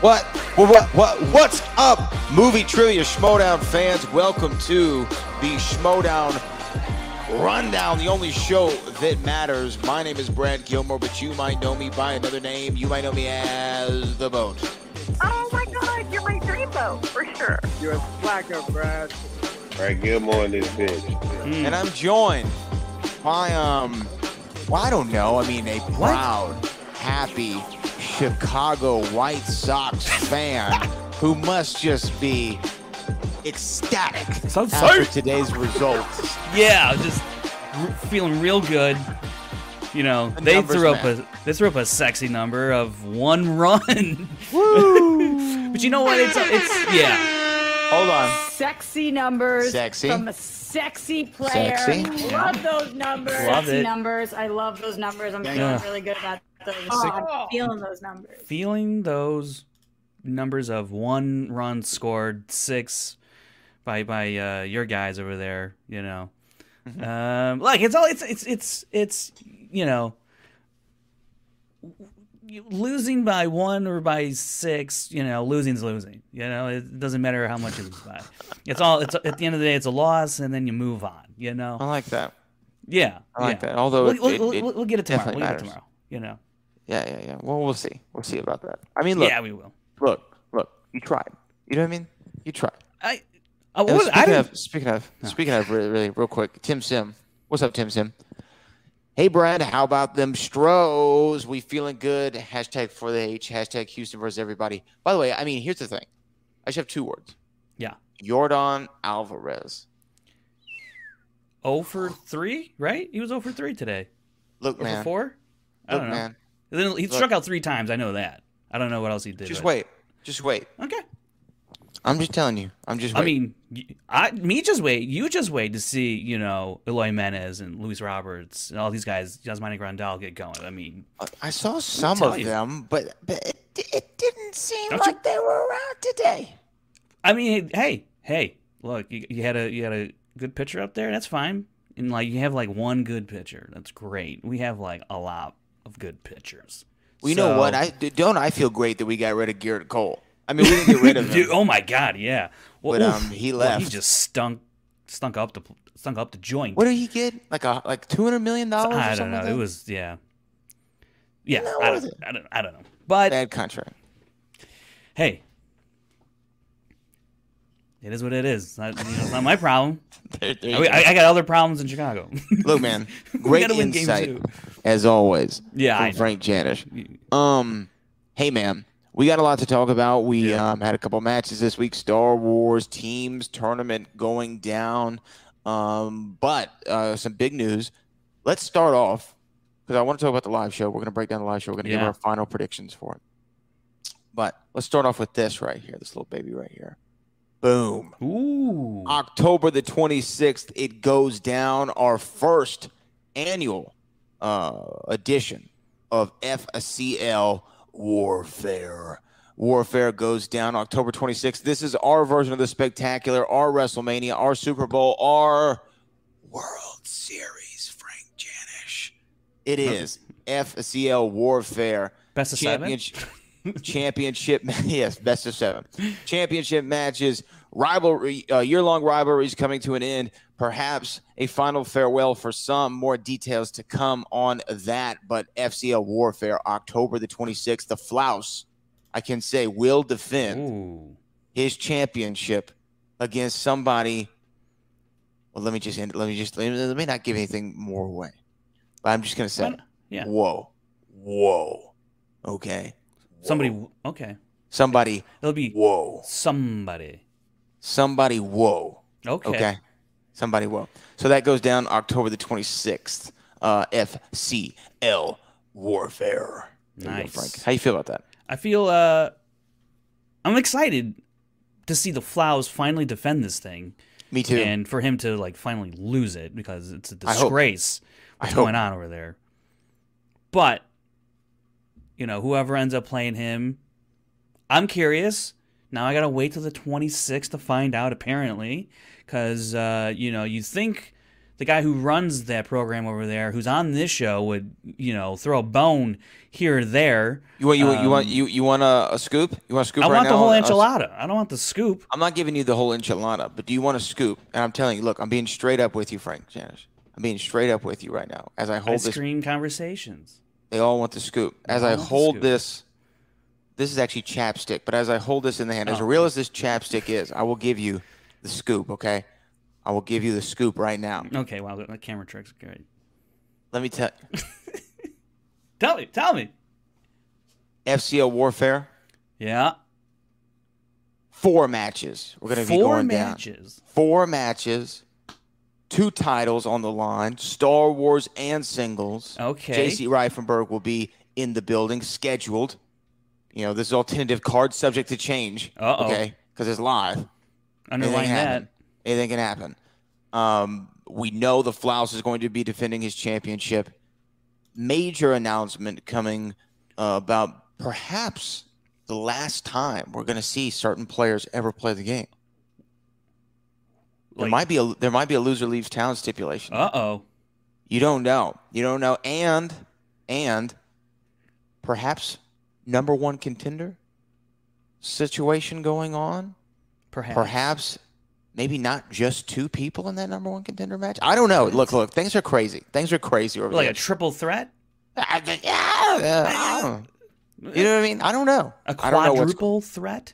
What? What? What? what what's up, movie trivia Schmoedown fans? Welcome to the Schmoedown Rundown, the only show that matters. My name is Brad Gilmore, but you might know me by another name. You might know me as the Boat. Oh my god, you're my dreamboat, for sure. You're a slacker, Brad. Brad Gilmore in this bitch. And I'm joined by um, well, I don't know. I mean, a proud, happy Chicago White Sox fan who must just be ecstatic So after psyched. today's results. Yeah, just r- feeling real good. You know, The they numbers threw up a they threw up a sexy number of one run. but you know what? It's it's yeah. Hold on. Sexy numbers Sexy. from a sexy player. Sexy. Love those numbers. Love sexy it. numbers. I love those numbers. I'm feeling really good about those. Oh, feeling those numbers. Feeling those numbers of one run scored, six by by uh, your guys over there. You know, um, like it's all it's it's it's it's you know losing by one or by six, you know, losing's losing. You know, it doesn't matter how much you lose by. It's all. It's at the end of the day, it's a loss, and then you move on. You know. I like that. Yeah. I like yeah. that. Although we'll, it- we'll, it- we'll, we'll get it tomorrow. definitely We'll get it tomorrow. You know. Yeah, yeah, yeah. Well, we'll see. We'll see about that. I mean, look, yeah, we will. look, look. You tried. You know what I mean? You tried. I. I, was, I speaking didn't. of, speaking of, speaking of, really, really, real quick, Tim Sim. What's up, Tim Sim? Hey, Brad. How about them Stros? We feeling good? Hashtag for the H. Hashtag Houston versus everybody. By the way, I mean, here's the thing. I just have two words. Yeah. Yordan Alvarez. Oh for three, right? He was 0 for three today. Look, Or for man. four? I Look, don't know. man. Then He Look. struck out three times. I know that. I don't know what else he did. Just but- wait. Just wait. Okay. I'm just telling you. I'm just. I mean, I me just wait. You just wait to see, you know, Eloy Jimenez and Luis Roberts and all these guys, Yasmani Grandal get going. I mean, I saw some of you. them, but, but it, it didn't seem Don't like you- they were around today. I mean, hey, hey, look, you, you had a you had a good pitcher up there. That's fine. And like you have like one good pitcher. That's great. We have like a lot of good pitchers. Well, you know what? I don't. I feel great that we got rid of Gerrit Cole. I mean, we didn't get rid of him. Dude, oh my god, yeah. Well, But, um, he Well, he just stunk, stunk up the stunk up the joint. What did he get? Like a like two hundred million dollars? I don't know. Like it was yeah, yeah. Not I don't. I don't, I don't know. But bad contract. hey, it is what it is. It's not, you know, it's not my problem. There- there I, go. I, got other problems in Chicago. Look, man, great gotta win game insight as always. Yeah. Frank Janisch. Um, hey, man, we got a lot to talk about. We um, had a couple matches this week. Star Wars teams tournament going down. Um, but uh, some big news. Let's start off because I want to talk about the live show. We're going to break down the live show. We're going to give our final predictions for it. But let's start off with this right here. This little baby right here. Boom. Ooh, October the 26th, it goes down our first annual uh, edition of FCL Warfare. Warfare goes down October 26th. This is our version of the spectacular, our WrestleMania, our Super Bowl, our World Series, Frank Janisch. It is FCL Warfare best of seven. Championship. yes, best of seven. Championship matches, rivalry, uh, year-long rivalries coming to an end. Perhaps a final farewell for some. More details to come on that. But FCL Warfare, October the 26th. The Flouse, I can say, will defend Ooh. his championship against somebody. Well, let me just end. Let me just let me, let me not give anything more away. But I'm just gonna say, Yeah. whoa, whoa, okay, Somebody. Whoa. Okay. somebody, It'll be whoa, somebody. somebody, whoa, Okay. okay, somebody, whoa. So that goes down October the 26th. Uh, FCL Warfare. There you go, Nice. Frank. How you feel about that? I feel uh I'm excited to see the Flouse finally defend this thing Me too. and for him to like finally lose it because it's a disgrace I what's going on over there. But you know, whoever ends up playing him, I'm curious. Now I gotta wait till the 26th to find out. Apparently, because uh, you know you think the guy who runs that program over there, who's on this show, would you know throw a bone here or there. you want you, want you want Um, you you want a, a scoop? You want a scoop I right want the whole enchilada. I don't want the scoop. I'm not giving you the whole enchilada, but do you want a scoop? And I'm telling you, look, I'm being straight up with you, Frank Janisch. I'm being straight up with you right now. As I hold Ice this, cream conversations. They all want the scoop. As I the hold this, this is actually chapstick, but as I hold this in the hand, as Oh. real as this chapstick is, I will give you the scoop, okay? I will give you the scoop right now. Okay, wow, the camera tricks great. Let me tell Tell me, tell me. FCL Warfare, Yeah, four matches. We're going to be going down. Four matches. four matches, two titles on the line, Star Wars and singles. Okay. JC Reifenberg will be in the building, scheduled. You know, this is all tentative card, subject to change. Uh-oh. Okay, because it's live. Anything Underline can that. happen. Anything can happen. Um, we know the Flouse is going to be defending his championship. Major announcement coming uh, about perhaps the last time we're going to see certain players ever play the game. There might be a there might be a loser leaves town stipulation. Uh oh. You don't know. You don't know. And and perhaps number one contender situation going on. Perhaps. Perhaps maybe not just two people in that number one contender match. I don't know. Look, look, things are crazy. Things are crazy over here. Like there. a triple threat? I- yeah, I. You know what I mean? I don't know. A don't know quadruple threat?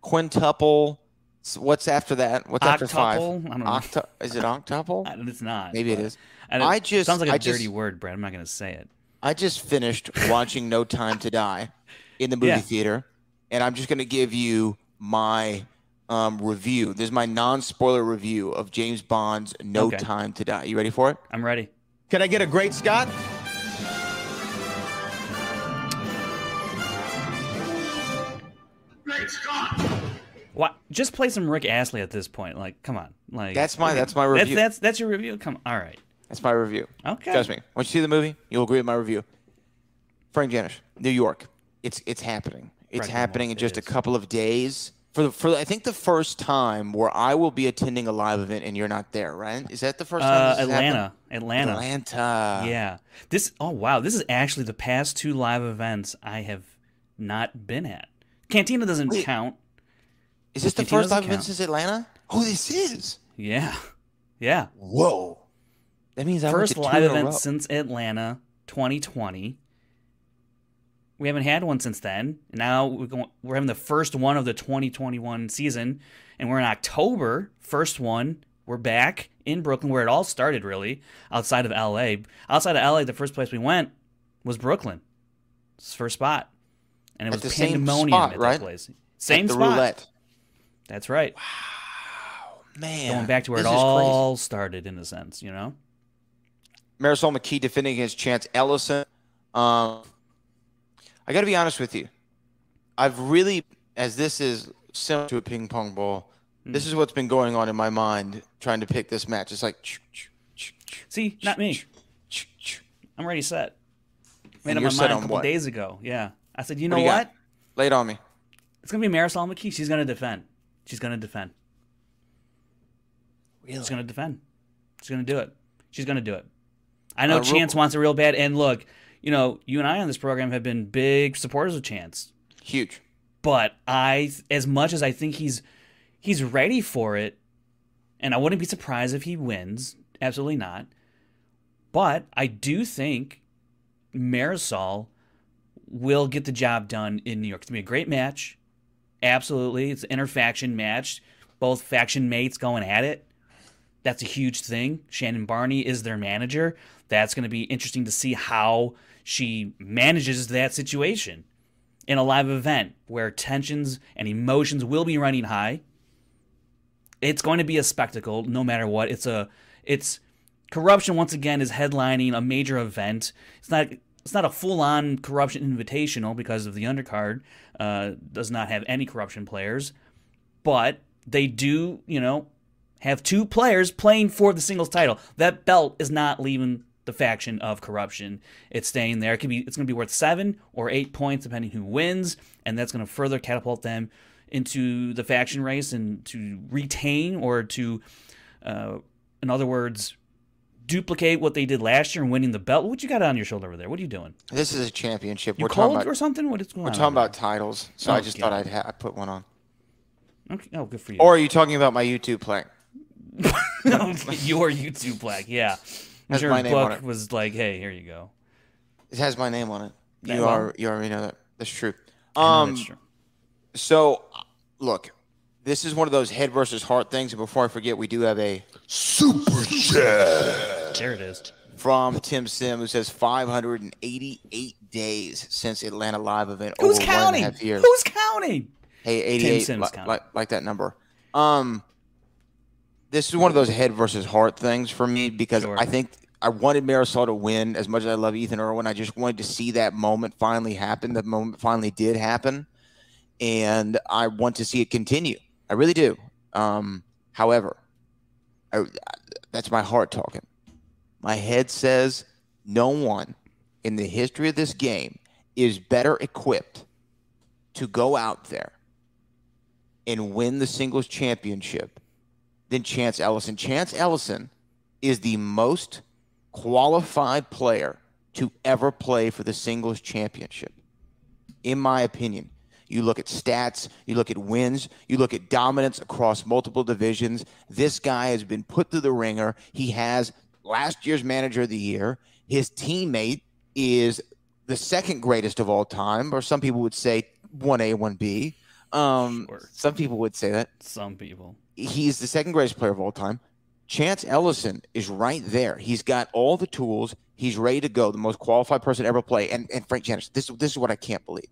quintuple. S- What's after that? What's after five? Octuple? I don't know. Octu- is it octuple? I- It's not. Maybe it but- is. and it I just- sounds like a I dirty just- word, Brad. I'm not going to say it. I just finished watching No Time to Die in the movie Yeah. theater, and I'm just going to give you my um, review. This is my non-spoiler review of James Bond's No Okay. Time to Die. You ready for it? I'm ready. Can I get a great Scott? great Scott? What? Just play some Rick Astley at this point. Like, come on. Like That's my that's my that's review. that's that's your review. Come. All right. That's my review. Okay. Trust me. Once you see the movie, you'll agree with my review. Frank Janisch, New York. It's it's happening. It's Frank happening in just it a couple of days. For the, for I think the first time where I will be attending a live event and you're not there, right? Is that the first time? Uh, has happened? Atlanta. Atlanta. Atlanta. Yeah. This. Oh wow. This is actually the past two live events I have not been at. Cantina doesn't Wait. count. Is this the first live event since Atlanta? Oh, this is. Yeah. Yeah. Whoa. That means I First went to two live event since Atlanta 2020. We haven't had one since then. Now we're going, we're having the first one of the 2021 season, and we're in October. First one. We're back in Brooklyn, where it all started, really, outside of LA. Outside of LA, the first place we went was Brooklyn. It's the first spot, and it At was the same pandemonium spot, at right? that place. Same At the spot. roulette. That's right. Wow, man, Going back to where this it is crazy. all started, in a sense, you know. Marisol McKee defending against Chance Ellison. Um, I got to be honest with you. I've really, as this is similar to a ping pong ball, Hmm. this is what's been going on in my mind trying to pick this match. It's like, See, not me. I'm already set. Made up my set mind a on couple what? days ago. Yeah. I said, you know what? got? Lay it on me. It's gonna be Marisol McKee. She's gonna defend. She's gonna defend. She's gonna defend. She's gonna do it. She's gonna do it. I know Uh, Chance wants it real bad. And look, you know, you and I on this program have been big supporters of Chance. Huge. but I, as much as I think he's he's ready for it, and I wouldn't be surprised if he wins. Absolutely not. But I do think Marisol will get the job done in New York. It's gonna be a great match. Absolutely, it's interfaction match. Both faction mates going at it. That's a huge thing. Shannon Barney is their manager. That's going to be interesting to see how she manages that situation in a live event where tensions and emotions will be running high. It's going to be a spectacle no matter what. It's a it's corruption once again is headlining a major event. It's not it's not a full on corruption invitational because of the undercard uh, does not have any corruption players, but they do you know have two players playing for the singles title. That belt is not leaving the faction of corruption. It's staying there. It could be it's going to be worth 7 or 8 points depending who wins and that's going to further catapult them into the faction race and to retain or to uh, in other words duplicate what they did last year and winning the belt. What you got on your shoulder over there? What are you doing? This is a championship. You we're cold talking about, or something? What is going we're on? talking over about titles, so Oh, I just okay. thought I'd ha- I'd put one on. Okay. Oh, good for you. Or are you talking about my YouTube play? your YouTube black, yeah. Has sure my name on it. was like, "Hey, here you go." It has my name on it. Yeah, You well- are you already know that. That's true. Um, that's true. so look, this is one of those head versus heart things. And before I forget, we do have a Super Chat. There it is. from Tim Sim who says 588 days since Atlanta Live event. Who's over one and a counting? half years. Who's counting? Hey, 88, Sims li- count. like, like that number. Um, this is one of those head versus heart things for me because Sure. I think I wanted Marisol to win as much as I love Ethan Erwin. I just wanted to see that moment finally happen. The moment finally did happen, and I want to see it continue. I really do. Um, however, I, that's my heart talking. My head says no one in the history of this game is better equipped to go out there and win the singles championship than Chance Ellison. Chance Ellison is the most qualified player to ever play for the singles championship, in my opinion. You look at stats, you look at wins, you look at dominance across multiple divisions. This guy has been put through the ringer. He has last year's manager of the year. His teammate is the second greatest of all time, or some people would say 1A, 1B. Um, Sure. Some people would say that Some people. he's the second greatest player of all time. Chance Ellison is right there. He's got all the tools. He's ready to go. The most qualified person to ever play. And and Frank Janisch, this this is what I can't believe.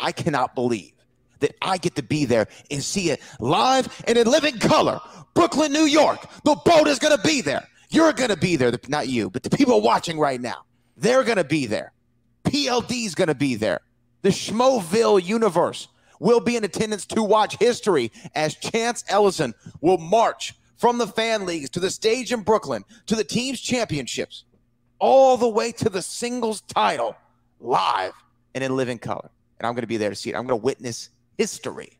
I cannot believe that I get to be there and see it live and in living color. Brooklyn, New York. The boat is gonna be there. You're gonna be there. Not you, but the people watching right now. They're gonna be there. PLD's gonna be there. The Schmoville universe will be in attendance to watch history as Chance Ellison will march from the fan leagues to the stage in Brooklyn to the team's championships, all the way to the singles title live and in living color. And I'm going to be there to see it. I'm going to witness history.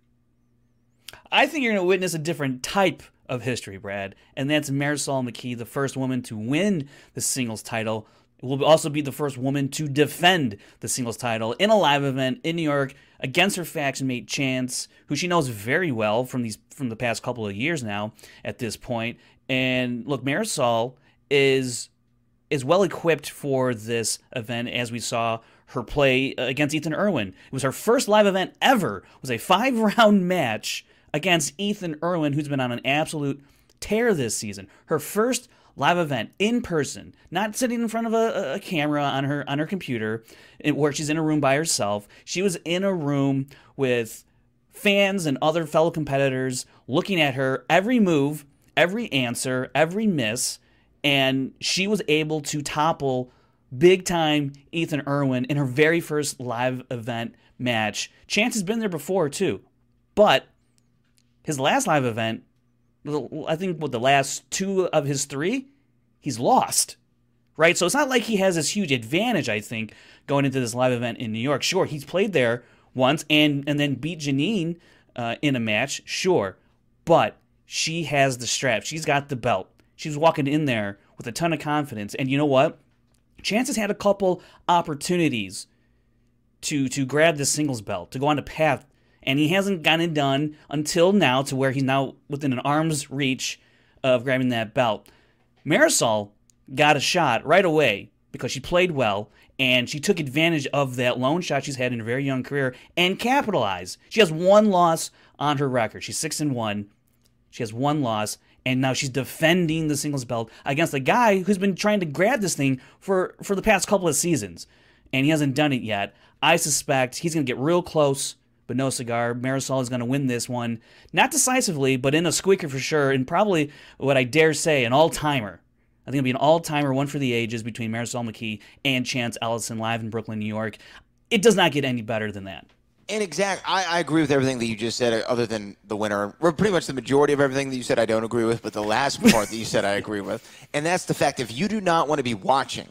I think you're going to witness a different type of history, Brad, and that's Marisol McKee, the first woman to win the singles title. Will also be the first woman to defend the singles title in a live event in New York against her faction mate Chance, who she knows very well from these from the past couple of years now at this point. And look, Marisol is is well equipped for this event as we saw her play against Ethan Erwin. It was her first live event ever. It was a five round match against Ethan Erwin, who's been on an absolute tear this season. Her first live event in person, not sitting in front of a, a camera on her on her computer, where she's in a room by herself. She was in a room with fans and other fellow competitors looking at her every move, every answer, every miss, and she was able to topple big time Ethan Erwin in her very first live event match. Chance has been there before too, but his last live event, I think with the last two of his three, he's lost. Right? So it's not like he has this huge advantage, I think, going into this live event in New York. Sure, he's played there once and and then beat Janine uh, in a match, sure. But she has the strap. She's got the belt. She's walking in there with a ton of confidence. And you know what? Chance has had a couple opportunities to to grab this singles belt, to go on a path, and he hasn't gotten it done until now to where he's now within an arm's reach of grabbing that belt. Marisol got a shot right away because she played well and she took advantage of that lone shot she's had in her very young career and capitalized. She has one loss on her record. She's six and one. She has one loss, and now she's defending the singles belt against a guy who's been trying to grab this thing for for the past couple of seasons, and he hasn't done it yet. I suspect he's going to get real close, but no cigar. Marisol is going to win this one, not decisively, but in a squeaker for sure, and probably what I dare say, an all timer. I think it'll be an all timer, one for the ages between Marisol McKee and Chance Ellison live in Brooklyn, New York. It does not get any better than that. And exact, I, I agree with everything that you just said, other than the winner. Pretty much the majority of everything that you said, I don't agree with. But the last part that you said, I agree with, and that's the fact: if you do not want to be watching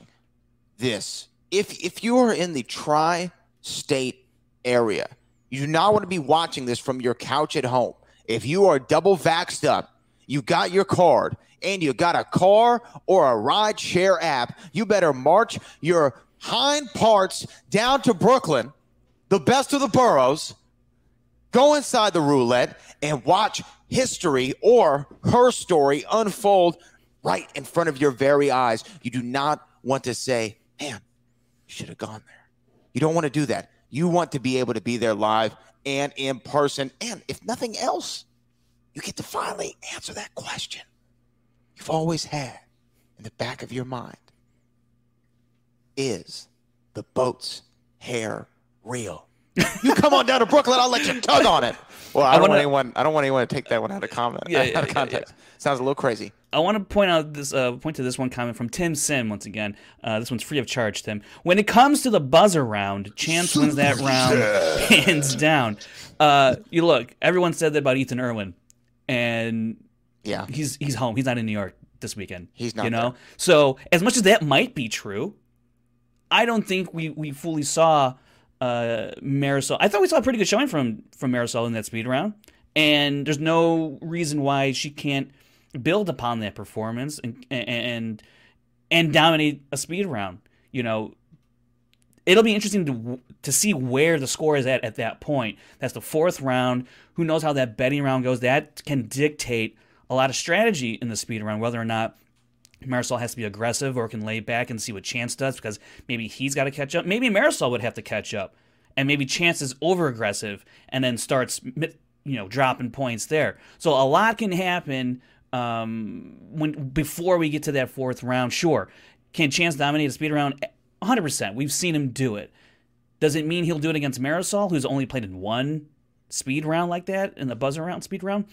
this, if if you are in the tri-state area, you do not want to be watching this from your couch at home. If you are double vaxxed up, you got your card, and you got a car or a ride share app, you better march your hind parts down to Brooklyn the best of the boroughs, go inside the roulette and watch history or her story unfold right in front of your very eyes. You do not want to say, man, you should have gone there. You don't want to do that. You want to be able to be there live and in person. And if nothing else, you get to finally answer that question you've always had in the back of your mind Is the boat's hair real. You come on down to Brooklyn, I'll let you tug on it. Well, I, don't wanna- want anyone. I don't want anyone to take that one out of comment. Yeah, out yeah, of yeah, context. Sounds a little crazy. I want to point out this uh, point to this one comment from Tim Sim once again. Uh, this one's free of charge, Tim. When it comes to the buzzer round, Chance wins that round hands down. Uh, you look, everyone said that about Ethan Erwin, and Yeah, he's he's home. He's not in New York this weekend. He's not You know, there. so as much as that might be true, I don't think we we fully saw uh, Marisol. I thought we saw a pretty good showing from from Marisol in that speed round, and there's no reason why she can't build upon that performance and and and dominate a speed round. You know, it'll be interesting to to see where the score is at at that point. That's the fourth round. Who knows how that betting round goes? That can dictate a lot of strategy in the speed round, whether or not Marisol has to be aggressive or can lay back and see what Chance does because maybe he's got to catch up. Maybe Marisol would have to catch up, and maybe Chance is over aggressive and then starts you know dropping points there. So a lot can happen um, when before we get to that fourth round. Sure, can Chance dominate a speed round? 100. percent We've seen him do it. Does it mean he'll do it against Marisol, who's only played in one speed round like that in the buzzer round speed round?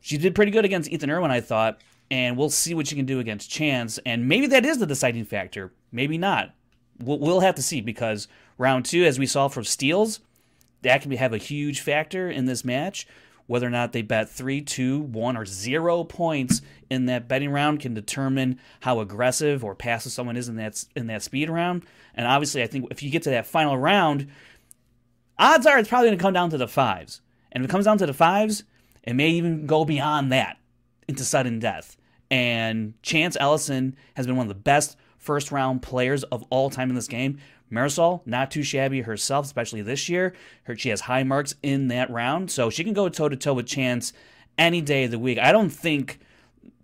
She did pretty good against Ethan Erwin, I thought, and we'll see what she can do against Chance. And maybe that is the deciding factor. Maybe not. We'll, we'll have to see because round two, as we saw from Steels, that can be, have a huge factor in this match. Whether or not they bet three, two, one, or zero points in that betting round can determine how aggressive or passive someone is in that in that speed round. And obviously, I think if you get to that final round, odds are it's probably going to come down to the fives. And if it comes down to the fives, it may even go beyond that into sudden death. And Chance Ellison has been one of the best first round players of all time in this game. Marisol, not too shabby herself, especially this year. Her, she has high marks in that round, so she can go toe to toe with Chance any day of the week. I don't think,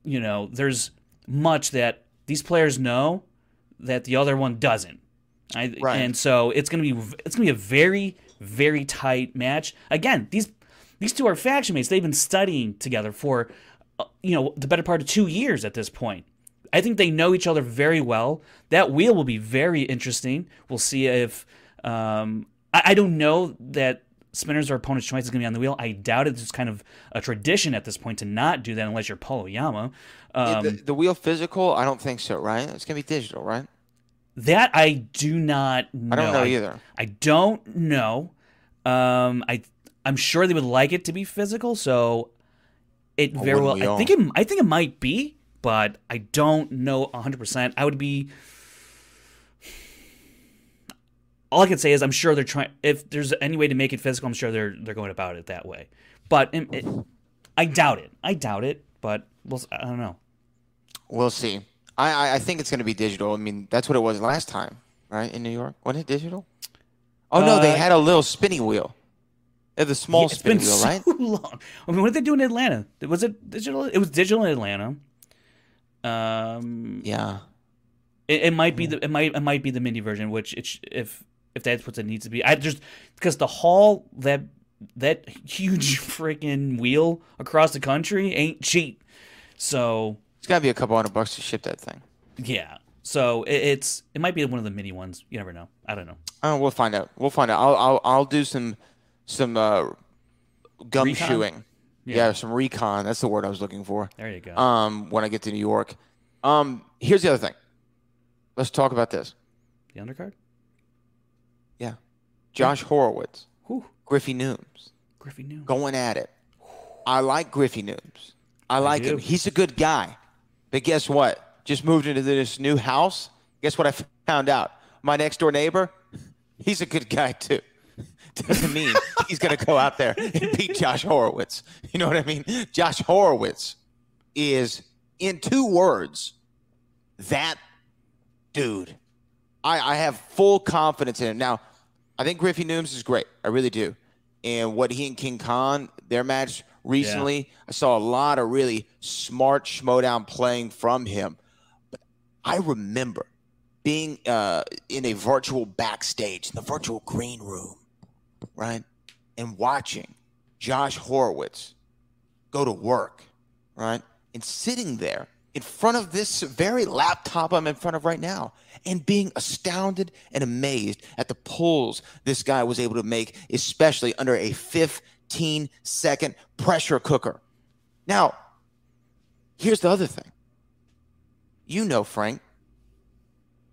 you know, there's much that these players know that the other one doesn't. I, Right. And so it's gonna be it's gonna be a very very tight match. Again, these these two are faction mates. They've been studying together for you know the better part of two years at this point. I think they know each other very well. That wheel will be very interesting. We'll see if um, I, I don't know that spinners or opponent's choice is going to be on the wheel. I doubt it. It's kind of a tradition at this point to not do that unless you're Paulo Yama. Um, the, the wheel physical? I don't think so. Right? It's gonna be digital, right? That I do not know. I don't know either. I don't know. Um, I I'm sure they would like it to be physical, so it Well, very well. we I think it I think it might be, but I don't know 100. percent I would be. All I can say is I'm sure they're trying. If there's any way to make it physical, I'm sure they're they're going about it that way. But it, it, I doubt it. I doubt it. But we'll, I don't know. We'll see. I, I, think it's gonna be digital. I mean, that's what it was last time, right? In New York, wasn't it digital? Oh no, they Uh, had a little spinny wheel. Had the small Yeah, it's been wheel, so right? long. I mean, what did they do in Atlanta? Was it digital? It was digital in Atlanta. Um, Yeah. It, it might be the it might it might be the mini version, which it if if that's what it needs to be. I just because the haul that that huge freaking wheel across the country ain't cheap. So It's got to be a couple hundred bucks to ship that thing. yeah, so it, it's it might be one of the mini ones. You never know. I don't know. Oh, we'll find out. We'll find out. I'll I'll, I'll do some some uh, gumshoeing. Yeah. Yeah. some recon. That's the word I was looking for. There you go. Um, when I get to New York. Um, here's the other thing. Let's talk about this. the undercard. Yeah, Josh Horowitz, Whew. Griffey Nooms, Griffey knew. going at it. I like Griffey Nooms. I like him. He's a good guy. But guess what? Just moved into this new house. Guess what I found out? My next door neighbor, he's a good guy too. Doesn't mean he's going to go out there and beat Josh Horowitz. You know what I mean? Josh Horowitz is, in two words, that dude. I, I have full confidence in him. Now, I think Griffey Nooms is great. I really do. And what he and King Khan, their match recently, I saw a lot of really smart schmoedown playing from him. But I remember being uh, in a virtual backstage, in the virtual green room, right? And watching Josh Horowitz go to work, right? And sitting there in front of this very laptop I'm in front of right now and being astounded and amazed at the pulls this guy was able to make, especially under a 15 second pressure cooker. Now, here's the other thing. You know, Frank,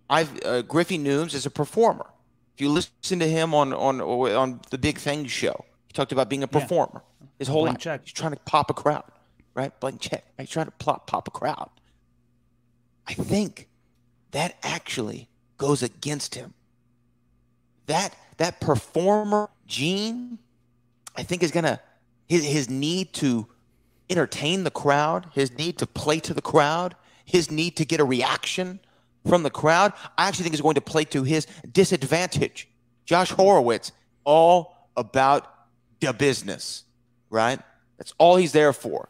I've uh, Griffey Nooms is a performer. If you listen to him on on on the Big Thing show, he talked about being a performer. His whole Blank life, check. he's trying to pop a crowd, right? Blank check. He's trying to plop, pop a crowd. I think that actually goes against him. That that performer gene, I think, is gonna his his need to entertain the crowd, his need to play to the crowd, his need to get a reaction from the crowd, I actually think is going to play to his disadvantage. Josh Horowitz, all about the business, right? That's all he's there for.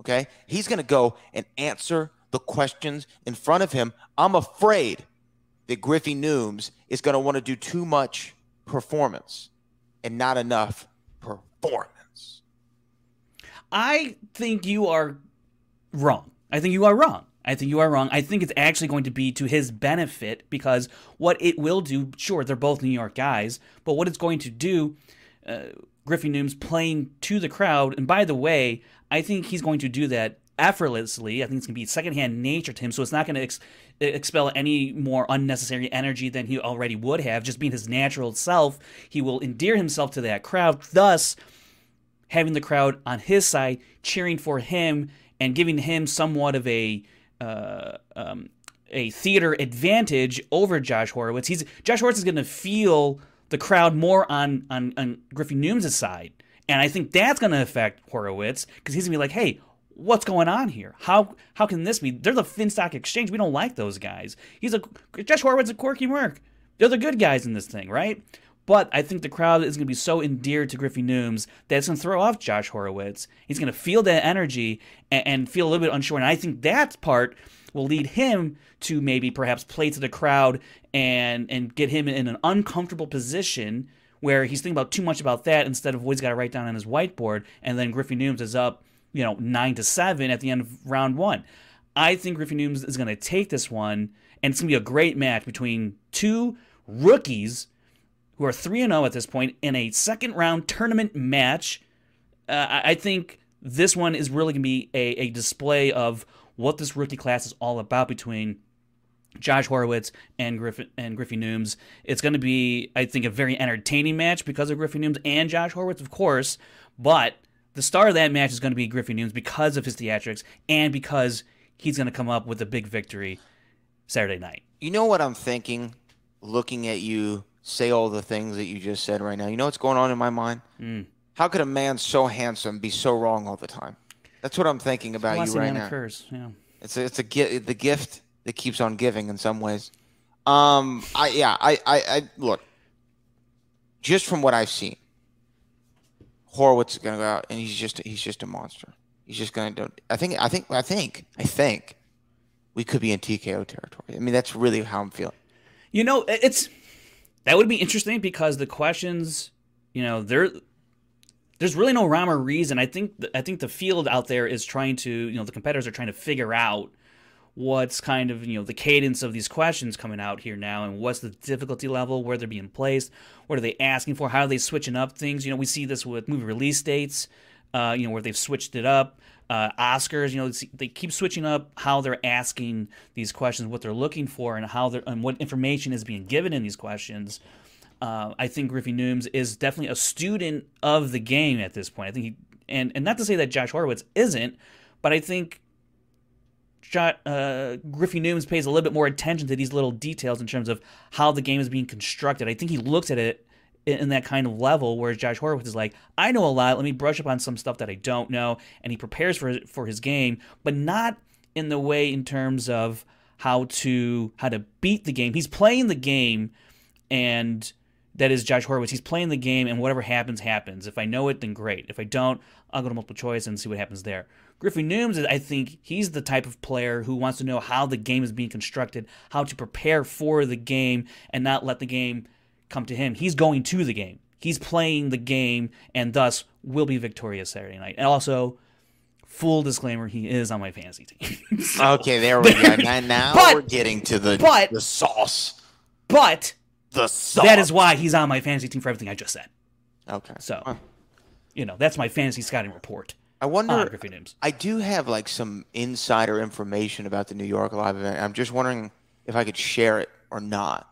Okay? He's going to go and answer the questions in front of him. I'm afraid that Griffey Nooms is going to want to do too much performance and not enough performance. I think you are wrong. I think you are wrong. I think you are wrong. I think it's actually going to be to his benefit because what it will do, sure, they're both New York guys, but what it's going to do, uh, Griffey Nooms playing to the crowd, and by the way, I think he's going to do that effortlessly. I think it's going to be secondhand nature to him, so it's not going to ex- expel any more unnecessary energy than he already would have. Just being his natural self, he will endear himself to that crowd, thus having the crowd on his side, cheering for him, and giving him somewhat of a uh, um, a theater advantage over Josh Horowitz. He's Josh Horowitz is going to feel the crowd more on on, on Griffey Nooms' side, and I think that's going to affect Horowitz because he's going to be like, "Hey, what's going on here? How how can this be? They're the Finstock Exchange. We don't like those guys. He's a Josh Horowitz, a quirky merc. They're the good guys in this thing, right?" But I think the crowd is going to be so endeared to Griffey Nooms that it's going to throw off Josh Horowitz. He's going to feel that energy and, and feel a little bit unsure. And I think that part will lead him to maybe perhaps play to the crowd and and get him in an uncomfortable position where he's thinking about too much about that instead of what he's got to write down on his whiteboard. And then Griffey Nooms is up, you know, nine to seven at the end of round one. I think Griffey Nooms is going to take this one, and it's going to be a great match between two rookies who are 3 0 at this point in a second round tournament match. Uh, I think this one is really going to be a, a display of what this rookie class is all about between Josh Horowitz and Griffin and Griffey Nooms. It's going to be, I think, a very entertaining match because of Griffey Nooms and Josh Horowitz, of course. But the star of that match is going to be Griffey Nooms because of his theatrics and because he's going to come up with a big victory Saturday night. You know what I'm thinking? Looking at you say all the things that you just said right now. You know what's going on in my mind? How could a man so handsome be so wrong all the time? That's what I'm thinking about you right now. occurs. Yeah. It's a, it's a the gift that keeps on giving in some ways. Um, I yeah, I I, I look. just from what I've seen, Horowitz is going to go out and he's just he's just a monster. He's just going to. I think I think I think I think we could be in TKO territory. I mean, that's really how I'm feeling. You know, it's that would be interesting because the questions, you know, there there's really no rhyme or reason. I think th- I think the field out there is trying to, you know, the competitors are trying to figure out what's kind of you know the cadence of these questions coming out here now and what's the difficulty level where they're being placed what are they asking for how are they switching up things you know we see this with movie release dates uh, you know where they've switched it up uh, oscars you know they keep switching up how they're asking these questions what they're looking for and how they're and what information is being given in these questions uh, I think Griffey Nooms is definitely a student of the game at this point. I think he, and and not to say that Josh Horowitz isn't, but I think Shot, uh, Griffey Nooms pays a little bit more attention to these little details in terms of how the game is being constructed. I think he looks at it in, that kind of level, whereas Josh Horowitz is like, I know a lot. Let me brush up on some stuff that I don't know, and he prepares for for his game, but not in the way in terms of how to how to beat the game. He's playing the game, and that is Josh Horowitz. He's playing the game, and whatever happens, happens. If I know it, then great. If I don't, I'll go to multiple choice and see what happens there. Griffey Nooms, I think he's the type of player who wants to know how the game is being constructed, how to prepare for the game, and not let the game come to him. He's going to the game. He's playing the game, and thus will be victorious Saturday night. And also, full disclaimer, he is on my fantasy team. okay, there we go. Now, now But- we're getting to the but- the sauce. but The sauce. that is why he's on my fantasy team for everything I just said. okay. So, Huh. you know, that's my fantasy scouting report I wonder. I do have like some insider information about the New York live event. I'm just wondering if I could share it or not.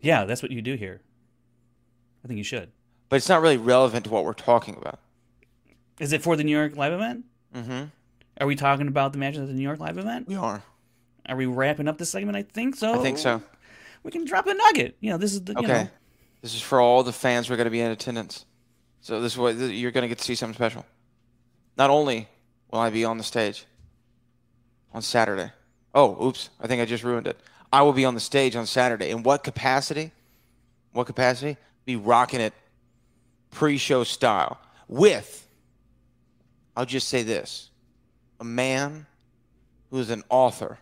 Yeah, that's what you do here. I think you should. But it's not really relevant to what we're talking about. Is it for the New York live event? Mm-hmm. Are we talking about the matches at the New York live event? We are. Are we wrapping up this segment? I think so. I think so. We can drop a nugget. You know, this is the. You Okay. know, This is for all the fans who are going to be in attendance. So this is what you're going to get to see something special. Not only will I be on the stage on Saturday. Oh, oops! I think I just ruined it. I will be on the stage on Saturday. In what capacity? What capacity? Be rocking it pre-show style with. I'll just say this: a man who is an author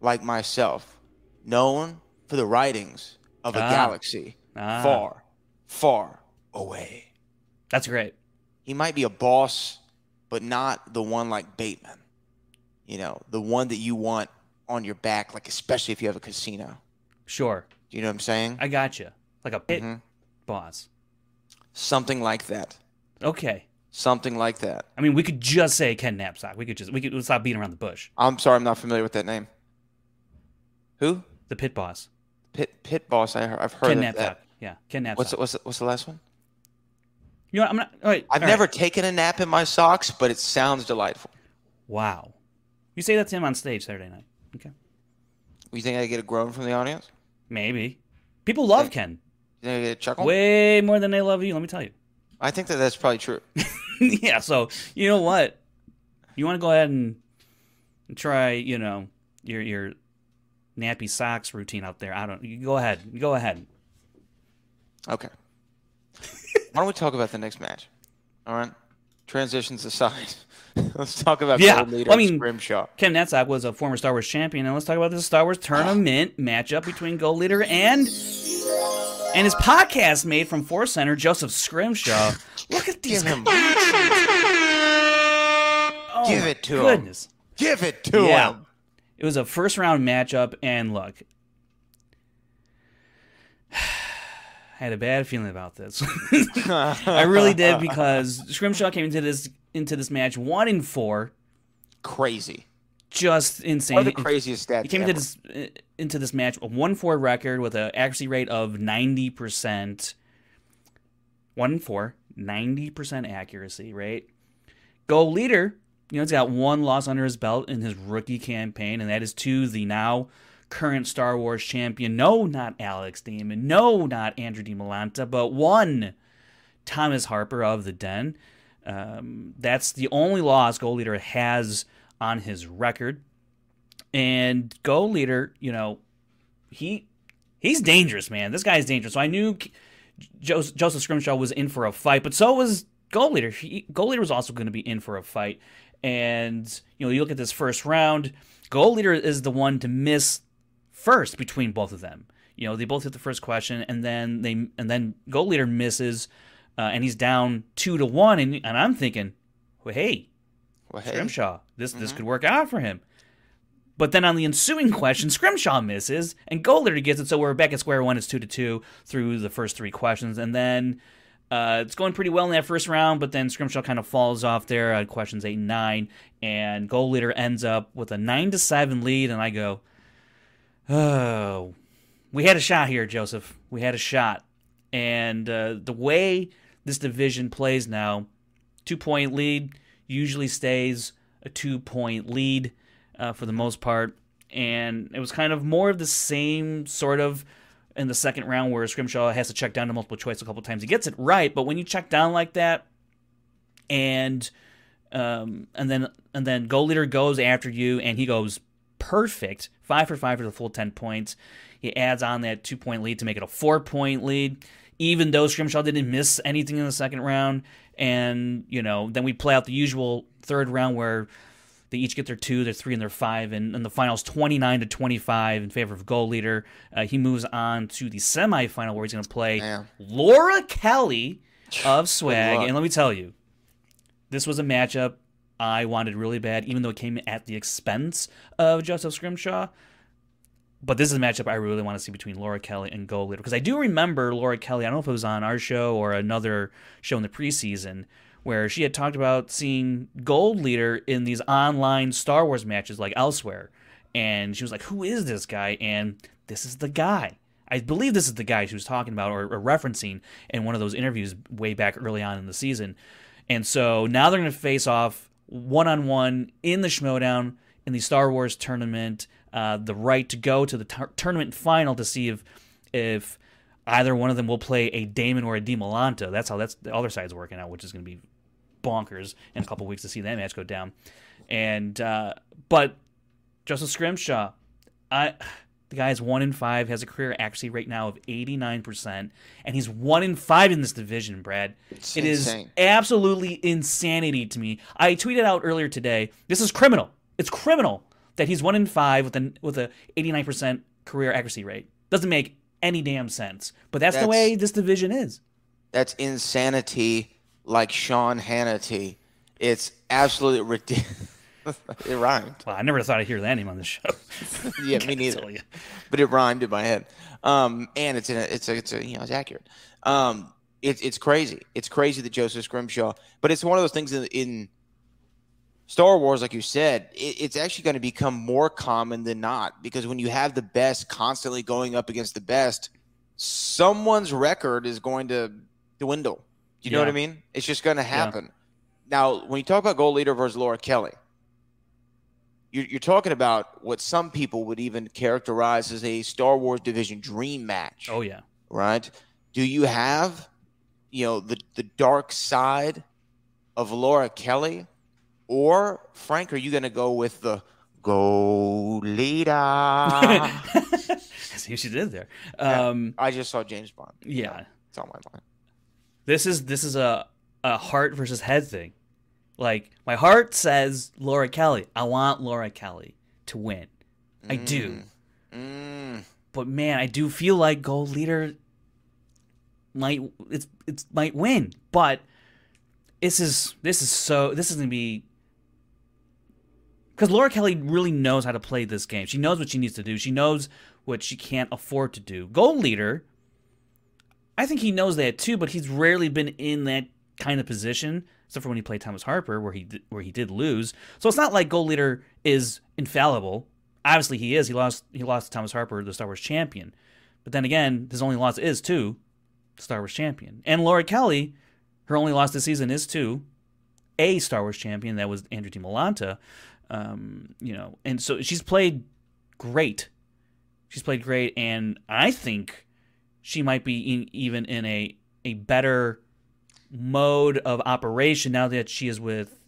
like myself, known for the writings of a Ah. galaxy Ah. far, far away. that's great. He might be a boss, but not the one like Bateman. You know, the one that you want on your back, like especially if you have a casino. Sure, Do you know what I'm saying? I got you. Like a pit Mhm. Boss. Something like that. Okay. Something like that. I mean, we could just say Ken Napzok. We could just we could stop beating around the bush. I'm sorry, I'm not familiar with that name. Who? The pit boss. Pit Pit Boss. I, I've heard Ken of Knapsack. that. Yeah, Ken Napzok. What's the, what's the, what's the last one? You know, what, I'm not. All right, I've all never right. taken a nap in my socks, but it sounds delightful. Wow. You say that to him on stage Saturday night. Okay. You think I get a groan from the audience? Maybe. People love Ken You get a chuckle? way more than they love you. Let me tell you. I think that that's probably true. yeah. So you know what? You want to go ahead and try, you know, your your nappy socks routine out there. I don't. You go ahead. You go ahead. Okay. Why don't we talk about the next match? All right. Transitions aside, let's talk about Yeah, Gold Leader I mean- and Scrimshaw. Ken Napzok was a former Star Wars champion, and let's talk about this Star Wars tournament matchup between Gold Leader and and his podcast made from Force Center, Joseph Scrimshaw. Look at these. Give him, Oh, give it to him. goodness. give it to Yeah. him. It was a first round matchup, and look, I had a bad feeling about this. I really did because Scrimshaw came into this into this match one in four, Crazy. Just insane. One of the craziest stats He came ever. into this uh, into this match a one four record with an accuracy rate of ninety percent. One four, 90 percent accuracy rate. Gold Leader, you know, he's got one loss under his belt in his rookie campaign, and that is to the now current Star Wars champion. No, not Alex Damon. No, not Andrew DiMolanta, but one Thomas Harper of the Den. Um, that's the only loss Gold Leader has on his record. And Gold Leader, you know, he he's dangerous, man. This guy is dangerous. So I knew Joseph, Joseph Scrimshaw was in for a fight, but so was Gold Leader. He, Gold Leader was also going to be in for a fight. And, you know, you look at this first round, Gold Leader is the one to miss first between both of them. You know, they both hit the first question, and then they and then Gold Leader misses, uh, and he's down two to one, and and I'm thinking, well, hey, Well, hey, Scrimshaw, this this could work out for him. But then on the ensuing question, Scrimshaw misses, and Gold Leader gets it. So we're back at square one. It's two to two through the first three questions, and then uh, it's going pretty well in that first round. But then Scrimshaw kind of falls off there at questions eight and nine, and Gold Leader ends up with a nine to seven lead. And I go, oh, we had a shot here, Joseph. We had a shot, and uh, the way this division plays now, two point lead usually stays a two point lead uh, for the most part. And it was kind of more of the same sort of in the second round where Scrimshaw has to check down to multiple choice a couple times. He gets it right, but when you check down like that, and um, and then and then Gold Leader goes after you, and he goes perfect, five for five for the full ten points. He adds on that two point lead to make it a four point lead, even though Scrimshaw didn't miss anything in the second round. And you know, then we play out the usual third round where they each get their two, their three, and their five, and, and the finals 29 to 25 in favor of Gold Leader. Uh, he moves on to the semifinal where he's going to play Man. Laura Kelly of Swag. And let me tell you, this was a matchup I wanted really bad, even though it came at the expense of Joseph Scrimshaw. But this is a matchup I really want to see between Laura Kelly and Gold Leader because I do remember Laura Kelly. I don't know if it was on our show or another show in the preseason where she had talked about seeing Gold Leader in these online Star Wars matches like elsewhere, and she was like, "Who is this guy?" And this is the guy. I believe this is the guy she was talking about or, or referencing in one of those interviews way back early on in the season. And so now they're going to face off one on one in the Schmoedown in the Star Wars tournament. Uh, the right to go to the tur- tournament final to see if if either one of them will play a Damon or a DiMolanta. That's how that's the other side's working out, which is going to be bonkers in a couple weeks to see that match go down. And uh, but Joseph Scrimshaw, I the guy is one in five, has a career accuracy rate now of eighty nine percent, and he's one in five in this division. Brad, It's it is absolutely insanity to me. I tweeted out earlier today. This is criminal. It's criminal that he's one in five with a with a eighty nine percent career accuracy rate. Doesn't make any damn sense. But that's, the way this division is. That's insanity, like Sean Hannity. It's absolutely ridiculous. it rhymed. Well, I never thought I'd hear that name on the show. Yeah, me neither. But it rhymed in my head. Um, and it's in a, it's a, it's a, you know, it's accurate. Um, it's it's crazy. It's crazy that Joseph Scrimshaw. But it's one of those things in, in Star Wars, like you said, it, it's actually going to become more common than not because when you have the best constantly going up against the best, someone's record is going to dwindle. Do you know what I mean? It's just going to happen. Now, when you talk about gold leader versus Laura Kelly, you're, you're talking about what some people would even characterize as a Star Wars division dream match Oh yeah. right? Do you have, you know, the the dark side of Laura Kelly, or Frank? Are you going to go with the go leader? See what she did there. Um, I just saw James Bond. yeah. It's on my mind. This is this is a a heart versus head thing. Like my heart says Laura Kelly. I want Laura Kelly to win. I do. Mm, But man, I do feel like Gold Leader might it's it's might win. But this is this is so this is gonna be because Laura Kelly really knows how to play this game. She knows what she needs to do. She knows what she can't afford to do. Gold Leader, I think he knows that too, but he's rarely been in that kind of position, except for when he played Thomas Harper, where he where he did lose. So it's not like Gold Leader is infallible. Obviously, he is. He lost. He lost to Thomas Harper, the Star Wars champion. But then again, his only loss is to Star Wars champion. And Laura Kelly, her only loss this season is to a Star Wars champion. That was Andrew DiMolanta. Um, you know, and so she's played great. She's played great, and I think she might be in, even in a a better mode of operation now that she is with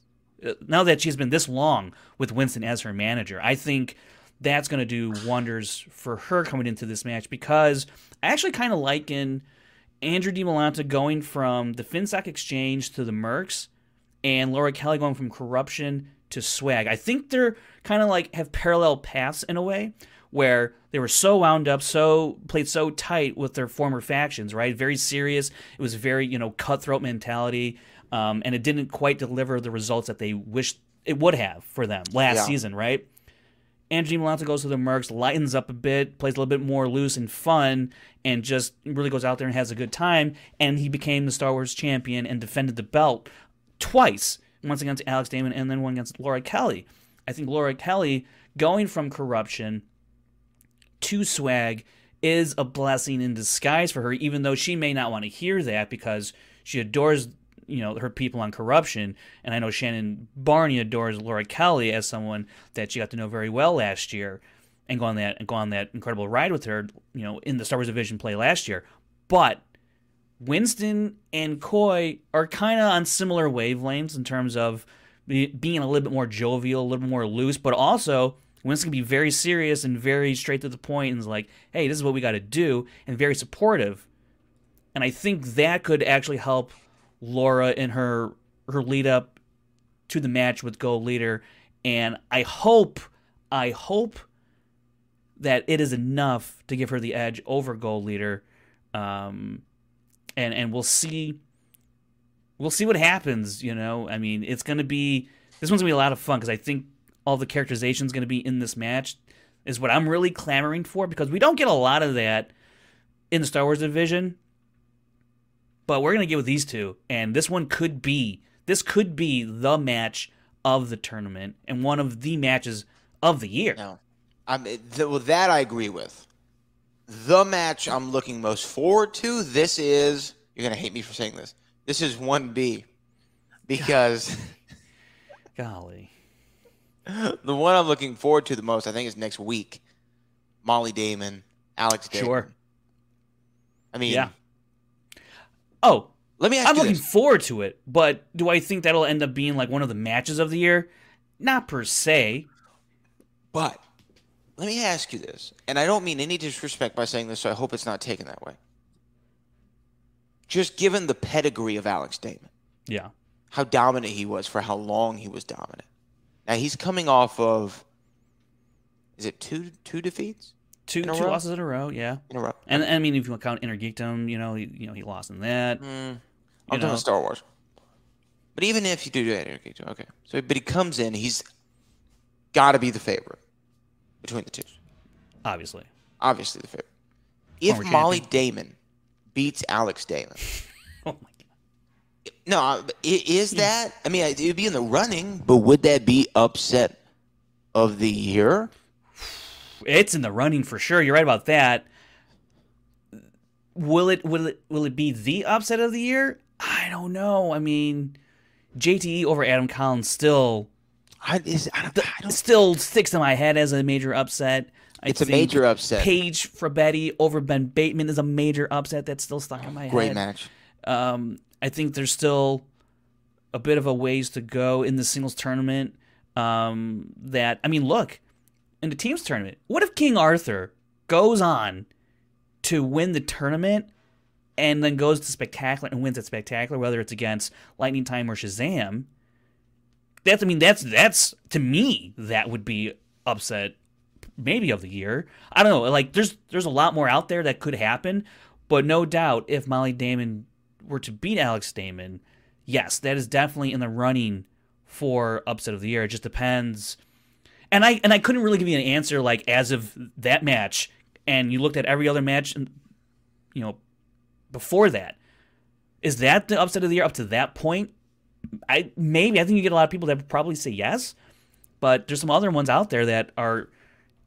uh, now that she's been this long with Winston as her manager. I think that's going to do wonders for her coming into this match because I actually kind of liken Andrew DiMolanta going from the FinSock Exchange to the Mercs, and Laura Kelly going from corruption to swag. I think they're kind of like have parallel paths in a way where they were so wound up, so played so tight with their former factions, right? Very serious. It was very, you know, cutthroat mentality. Um, and it didn't quite deliver the results that they wished it would have for them last Yeah. season, right? Andrew DiMolanta goes to the Mercs, lightens up a bit, plays a little bit more loose and fun, and just really goes out there and has a good time. And he became the Star Wars champion and defended the belt twice, once against Alex Damon and then one against Laura Kelly. I think Laura Kelly going from corruption to swag is a blessing in disguise for her, even though she may not want to hear that because she adores you know her people on corruption and i know shannon barney adores laura kelly as someone that she got to know very well last year and go on that and go on that incredible ride with her you know in the star wars division play last year but winston and coy are kind of on similar wavelengths in terms of being a little bit more jovial a little bit more loose but also winston can be very serious and very straight to the point and is like hey this is what we got to do and very supportive. And i think that could actually help Laura in her her lead up to the match with Gold Leader, and I hope I hope that it is enough to give her the edge over Gold Leader, um, and and we'll see we'll see what happens. You know, I mean, it's gonna be this one's gonna be a lot of fun because I think all the characterization is gonna be in this match is what I'm really clamoring for because we don't get a lot of that in the Star Wars division but we're gonna get with these two, and this one could be this could be the match of the tournament and one of the matches of the year. No, I'm eh, th- well, that I agree with. The match I'm looking most forward to. This is you're gonna hate me for saying this. This is one B, because Golly, the one I'm looking forward to the most, I think, is next week. Molly Damon, Alex Damon. sure, I mean, yeah. Oh, let me ask I'm looking this. forward to it, but do I think that'll end up being like one of the matches of the year? Not per se. But let me ask you this, and I don't mean any disrespect by saying this, so I hope it's not taken that way. Just given the pedigree of Alex Damon, Yeah, how dominant he was for how long he was dominant. Now he's coming off of is it two two defeats two two row? losses in a row. Yeah, in a row? and I mean if you count Intergeekdom, you know, he, you know he lost in that. Mm, I'm talking Star Wars. But even if you do that, okay, okay. So, but he comes in, he's got to be the favorite between the two. Obviously, Obviously, the favorite. If Former Molly champion. Damon beats Alex Damon, oh my god. no, I- i- is that? I mean, it would be in the running, but would that be upset of the year? It's in the running for sure. You're right about that. Will it will it will it be the upset of the year? I don't know. I mean, JTE over Adam Collins still I, is, I, don't, I don't. still sticks to my head as a major upset. I It's a major upset. Paige Betty over Ben Bateman is a major upset that's still stuck in my Great head. Great match. Um, I think there's still a bit of a ways to go in the singles tournament. Um, that I mean, look in the teams tournament. What if King Arthur goes on to win the tournament and then goes to spectacular and wins at spectacular, whether it's against Lightning Time or Shazam? That's I mean that's that's to me that would be upset maybe of the year. I don't know. Like there's there's a lot more out there that could happen, but no doubt if Molly Damon were to beat Alex Damon, yes, that is definitely in the running for upset of the year. It just depends. And I and I couldn't really give you an answer like as of that match and you looked at every other match and you know before that. Is that the upset of the year up to that point? I maybe I think you get a lot of people that would probably say yes, but there's some other ones out there that are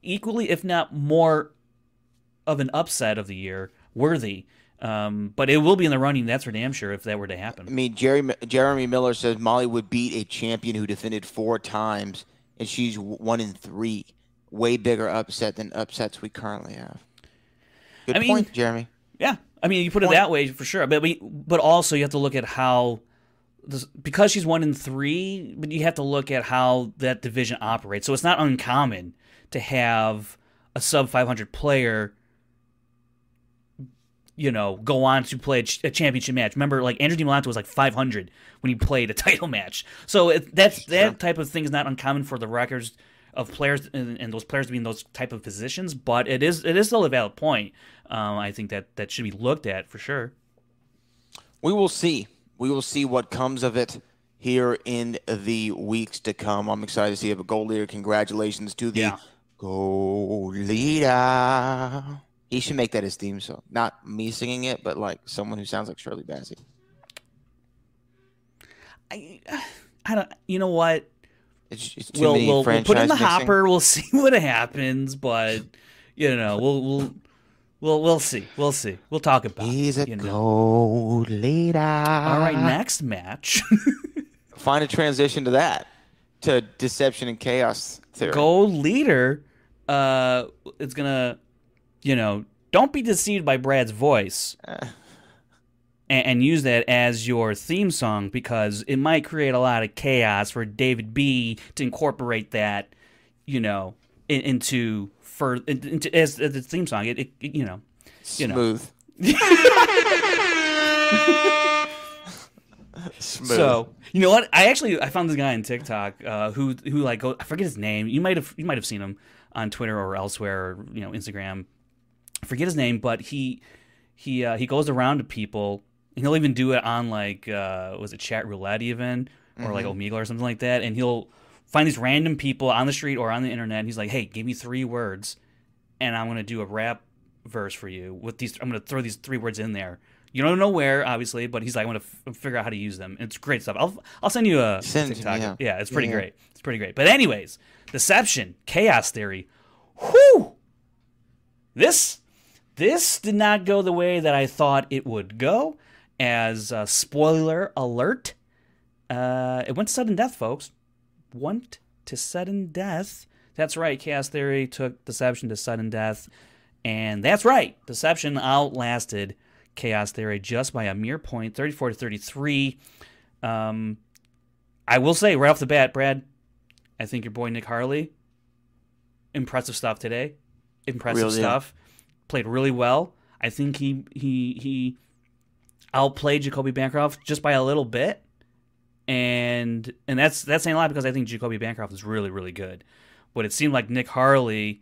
equally, if not more, of an upset of the year worthy. Um, but it will be in the running. That's for damn sure if that were to happen. I mean, Jerry, Jeremy Miller says Molly would beat a champion who defended four times, and she's one in three. Way bigger upset than upsets we currently have. Good I mean- point, Jeremy. Yeah, I mean you put it that way for sure. But we, but also you have to look at how because she's one in three. But you have to look at how that division operates. So it's not uncommon to have a sub 500 player you know, go on to play a, championship match. Remember, like Andrew DiMolanta was like 500 when he played a title match. So it, that's that type of thing is not uncommon for the records of players and, and those players being those type of positions. But it is it is still a valid point. Um, I think that that should be looked at for sure. We will see. We will see what comes of it here in the weeks to come. I'm excited to see it. But Gold Leader, congratulations to the Yeah. Gold Leader. He should make that his theme song. Not me singing it, but like someone who sounds like Shirley Bassey. I I don't. You know what? It's, it's too We'll we'll, we'll put in the mixing. hopper. We'll see what happens. But you know, we'll we'll. We'll, we'll see. We'll see. We'll talk about He's it. a you know. gold leader. All right, next match. Find a transition to that. To deception and chaos theory. gold leader uh it's gonna you know don't be deceived by brad's voice and, and use that as your theme song because it might create a lot of chaos for david b to incorporate that you know in, into for as, as the theme song it, it, it- you know you know Smooth. Smooth. So you know what? I actually I found this guy on TikTok uh, who who like go, I forget his name. You might have you might have seen him on Twitter or elsewhere, or, you know Instagram. I forget his name, but he he uh, he goes around to people. And he'll even do it on like uh, was it chat roulette even or like Omegle or something like that. And he'll find these random people on the street or on the internet. And he's like, "Hey, give me three words, and I'm gonna do a rap verse for you with these. I'm gonna throw these three words in there. You don't know where, obviously, but he's like, I'm gonna f- figure out how to use them. It's great stuff. I'll I'll send you a Send it to me, TikTok. yeah. it's pretty Yeah. great. It's pretty great. But anyways, deception, chaos theory. Whew. This this did not go the way that I thought it would go. As uh, spoiler alert, uh, it went to sudden death, folks. Went to sudden death. That's right. Chaos Theory took Deception to sudden death, and that's right. Deception outlasted Chaos Theory just by a mere point, thirty-four to thirty-three. Um, I will say right off the bat, Brad, I think your boy Nick Harley, impressive stuff today. Impressive Real deal. stuff. Played really well. I think he he he outplayed Jacoby Bancroft just by a little bit. And and that's that's saying a lot because I think Jacoby Bancroft is really, really good. But it seemed like Nick Harley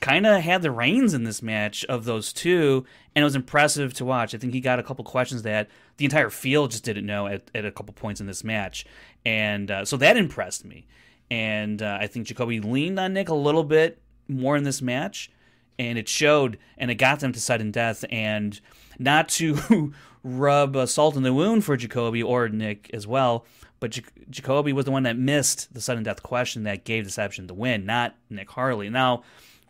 kind of had the reins in this match of those two, and it was impressive to watch. I think he got a couple questions that the entire field just didn't know at, at a couple points in this match, and uh, so that impressed me. And uh, I think Jacoby leaned on Nick a little bit more in this match, and it showed, and it got them to sudden death. And not to rub uh, salt in the wound for Jacoby or Nick as well, but J- Jacoby was the one that missed the sudden death question that gave Deception the win, not Nick Harley. Now,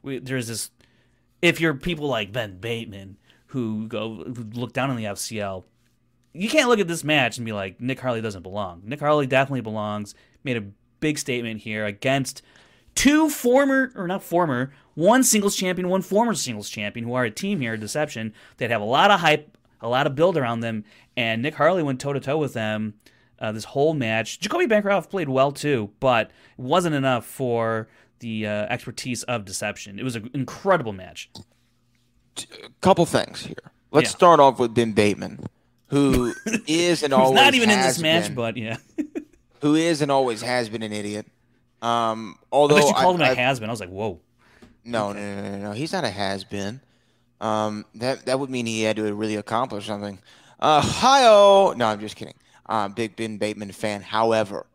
we, there's this. If you're people like Ben Bateman who go who look down on the FCL, you can't look at this match and be like Nick Harley doesn't belong. Nick Harley definitely belongs. Made a big statement here against two former or not former, one singles champion, one former singles champion who are a team here, Deception, that have a lot of hype, a lot of build around them, and Nick Harley went toe to toe with them uh, this whole match. Jacoby Bancroft played well too, but it wasn't enough for the uh, expertise of Deception. It was an incredible match. A couple things here. Let's Yeah. start off with Ben Bateman, who is and always not even in this match, been- but yeah. who is and always has been an idiot. Um, although thought you called him I- a I- has been. I was like, whoa. No, no, no, no, no. He's not a has been. Um, that that would mean he had to really accomplish something. Uh, hi No, I'm just kidding. Uh, big Ben Bateman fan. However,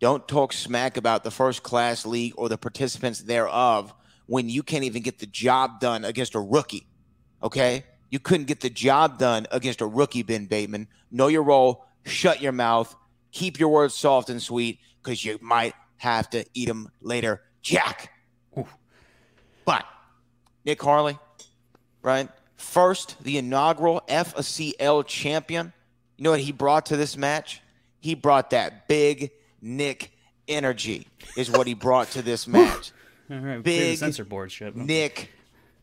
don't talk smack about the first class league or the participants thereof when you can't even get the job done against a rookie. Okay, you couldn't get the job done against a rookie, Ben Bateman. Know your role. Shut your mouth. Keep your words soft and sweet, because you might have to eat them later, Jack. But Nick Harley, right? First, the inaugural FCL champion. You know what he brought to this match? He brought that big Nick energy, is what he brought to this match. All right, Big censor board shit. Nick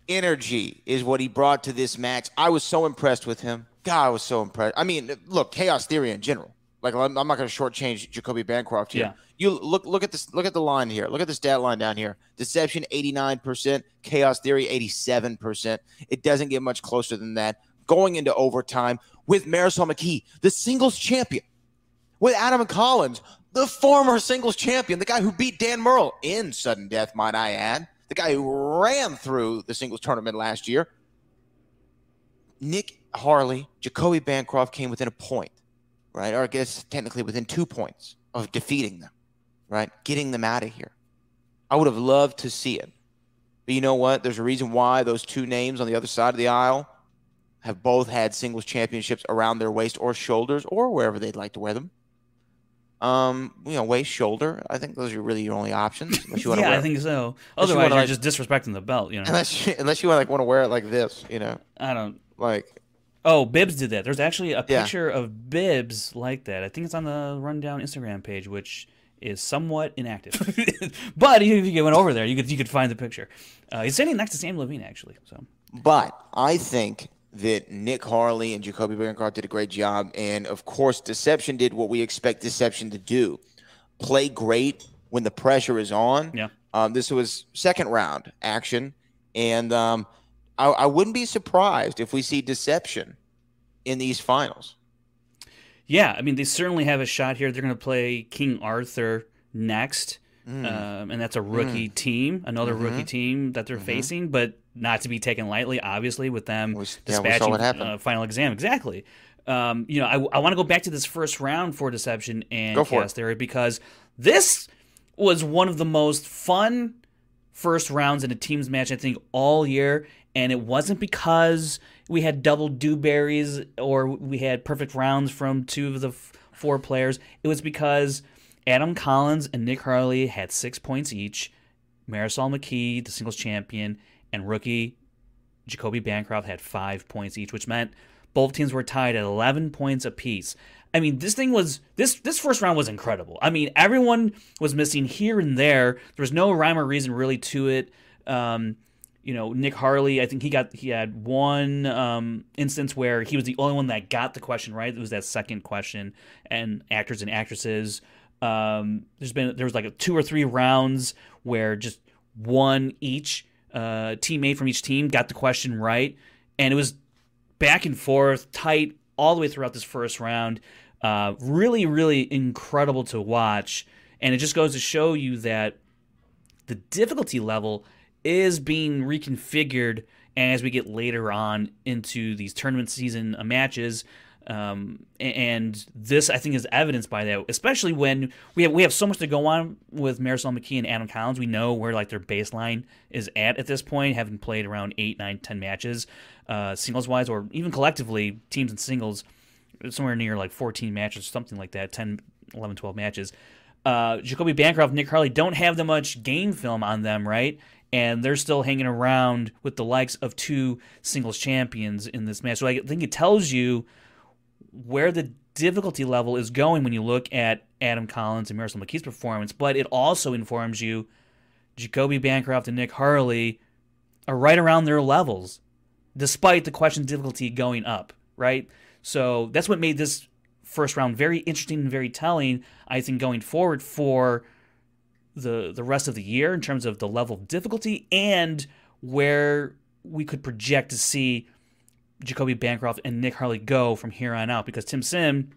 energy is what he brought to this match. I was so impressed with him. God, I was so impressed. I mean, look, Chaos Theory in general. Like I'm, I'm not going to shortchange Jacoby Bancroft here. Yeah. You look look at this look at the line here. Look at the stat line down here. Deception 89%, chaos theory 87%. It doesn't get much closer than that. Going into overtime with Marisol McKee, the singles champion. With Adam Collins, the former singles champion, the guy who beat Dan Murrell in sudden death, might I add. The guy who ran through the singles tournament last year. Nick Harley, Jacoby Bancroft came within a point, right? Or I guess technically within two points of defeating them, right? Getting them out of here. I would have loved to see it. But you know what? There's a reason why those two names on the other side of the aisle have both had singles championships around their waist or shoulders or wherever they'd like to wear them. Um, you know, waist, shoulder. I think those are really your only options. Unless you want yeah, to wear I think so. Unless you Otherwise, wanna, you're like- just disrespecting the belt. You know, unless you, unless you want like want to wear it like this, you know, I don't. like Oh, Bibbs did that. There's actually a Yeah. picture of Bibbs like that. I think it's on the Rundown Instagram page, which is somewhat inactive. but if you went over there, you could you could find the picture. Uh, he's standing next to Samm Levine, actually. So But I think that Nick Harley and Jacoby Bancroft did a great job. And of course, Deception did what we expect Deception to do play great when the pressure is on. Yeah. Um, this was second round action. And um, I, I wouldn't be surprised if we see Deception in these finals. yeah, I mean they certainly have a shot here. They're going to play King Arthur next. Mm. Um, and that's a rookie team, another Mm-hmm. rookie team that they're facing, but not to be taken lightly, obviously, with them We yeah, dispatching happened. uh, final exam. Exactly. Um, you know, I, I want to go back to this first round for Deception and Go Chaos. Theory because this was one of the most fun first rounds in a teams match, I think, all year. And it wasn't because we had double dewberries or we had perfect rounds from two of the f- four players. It was because Adam Collins and Nick Harley had six points each. Marisol McKee, the singles champion, and rookie Jacoby Bancroft had five points each, which meant both teams were tied at 11 points apiece. I mean, this thing was this this first round was incredible. I mean, everyone was missing here and there. There was no rhyme or reason really to it. Um, you know, Nick Harley, I think he got he had one um, instance where he was the only one that got the question right. It was that second question, and actors and actresses. Um, there's been there was like a two or three rounds where just one each uh, teammate from each team got the question right, and it was back and forth, tight all the way throughout this first round. Uh, really, really incredible to watch, and it just goes to show you that the difficulty level is being reconfigured as we get later on into these tournament season uh, matches. Um, and this, I think, is evidenced by that, especially when we have we have so much to go on with Marisol McKee and Adam Collins. We know where like their baseline is at at this point, having played around eight, nine, ten matches, uh, singles wise, or even collectively, teams and singles, somewhere near like 14 matches, something like that, 10, 11, 12 matches. Uh, Jacoby Bancroft, Nick Harley don't have that much game film on them, right? And they're still hanging around with the likes of two singles champions in this match. So I think it tells you where the difficulty level is going when you look at Adam Collins and Marisol McKee's performance, but it also informs you Jacoby Bancroft and Nick Harley are right around their levels, despite the question difficulty going up, right? So that's what made this first round very interesting and very telling, I think, going forward for the the rest of the year in terms of the level of difficulty and where we could project to see Jacoby Bancroft and Nick Harley go from here on out. Because Tim Sim,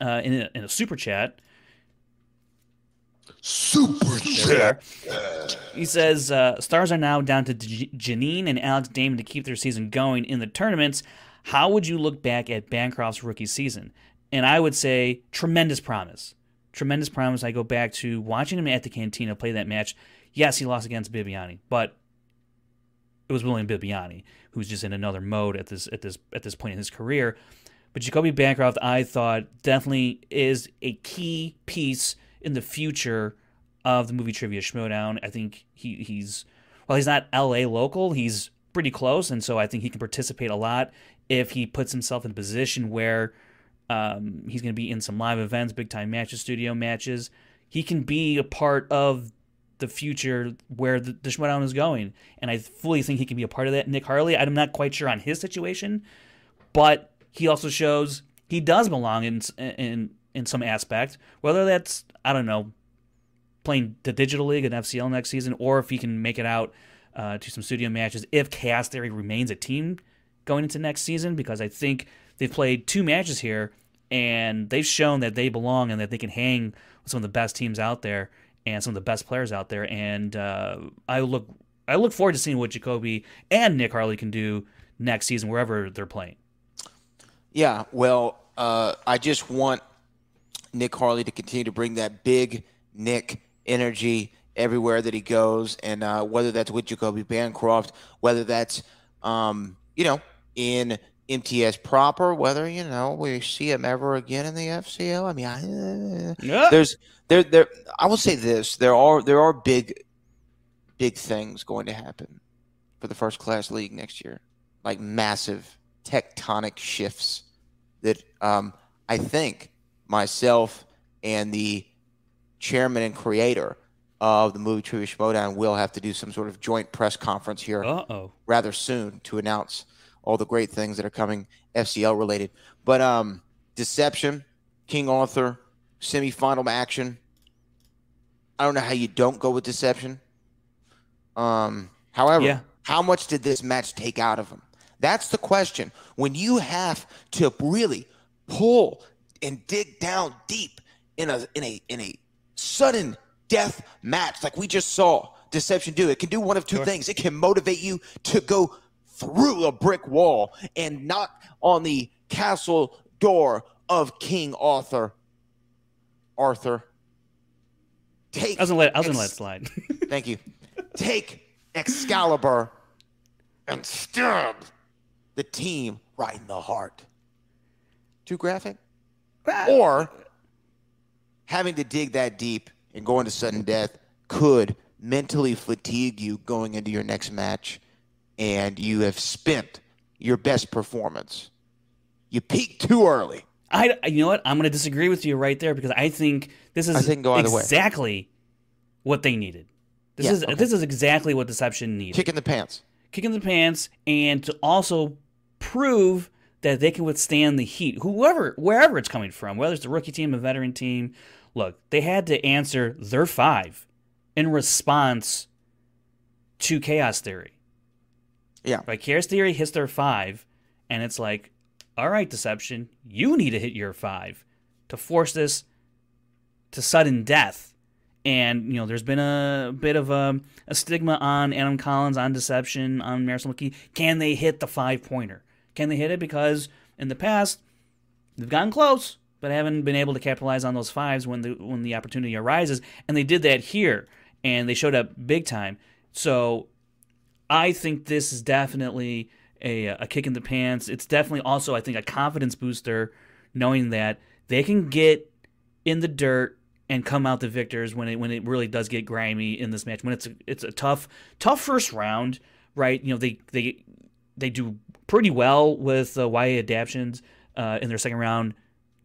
uh, in, a, in a super chat, Super chat. He says uh, stars are now down to J- Janine and Alex Damon to keep their season going in the tournaments. How would you look back at Bancroft's rookie season? And I would say tremendous promise. Tremendous promise. I go back to watching him at the Cantina play that match. Yes, he lost against Bibbiani, but it was William Bibbiani, who's just in another mode at this at this at this point in his career. But Jacoby Bancroft, I thought, definitely is a key piece in the future of the movie Trivia Schmoedown. I think he, he's well, he's not LA local. He's pretty close, and so I think he can participate a lot if he puts himself in a position where um, he's going to be in some live events, big time matches, studio matches. He can be a part of the future where the, the Schmoedown is going, and I fully think he can be a part of that. Nick Harley, I'm not quite sure on his situation, but he also shows he does belong in in in some aspect. Whether that's I don't know, playing the digital league and FCL next season, or if he can make it out uh, to some studio matches if Chaos Theory remains a team going into next season, because I think they've played two matches here and they've shown that they belong and that they can hang with some of the best teams out there and some of the best players out there. And uh, I look I look forward to seeing what Jacoby and Nick Harley can do next season wherever they're playing. Yeah, well, uh, I just want Nick Harley to continue to bring that big Nick energy everywhere that he goes, and uh, whether that's with Jacoby Bancroft, whether that's um, you know in MTS proper, whether you know we see him ever again in the FCO. I mean, I, Yeah. there's there there. I will say this: there are there are big big things going to happen for the first class league next year, like massive tectonic shifts that um, I think myself and the chairman and creator of the movie Trivia Showdown will have to do some sort of joint press conference here Uh oh. rather soon to announce all the great things that are coming FCL related. But um, Deception, King Arthur, semifinal action. I don't know how you don't go with Deception. Um, however, Yeah. how much did this match take out of him? That's the question. When you have to really pull and dig down deep in a in a in a sudden death match like we just saw Deception do, it can do one of two things. It can motivate you to go through a brick wall and knock on the castle door of King Arthur. Arthur. Take I was gonna let I was gonna let slide. Thank you. Take Excalibur and stab the team right in the heart. Too graphic? Or having to dig that deep and go into sudden death could mentally fatigue you going into your next match and you have spent your best performance. You peaked too early. I, you know what? I'm going to disagree with you right there because I think this is think go either way. exactly what they needed. This Yeah, is okay. this is exactly what Deception needed. Kick in the pants. Kick in the pants, and to also prove that they can withstand the heat. Whoever, wherever it's coming from, whether it's a rookie team, a veteran team, look, they had to answer their five in response to Chaos Theory. Yeah. Right, Chaos Theory hits their five, and it's like, all right, Deception, you need to hit your five to force this to sudden death. And you know, there's been a bit of a, a stigma on Adam Collins, on Deception, on Marisol McKee. Can they hit the five pointer? Can they hit it? Because in the past, they've gotten close, but haven't been able to capitalize on those fives when the when the opportunity arises. And they did that here, and they showed up big time. So I think this is definitely a, a kick in the pants. It's definitely also, I think, a confidence booster, knowing that they can get in the dirt and come out the victors when it when it really does get grimy in this match. When it's a, it's a tough tough first round, right? You know they they they do pretty well with uh, YA adaptions uh, in their second round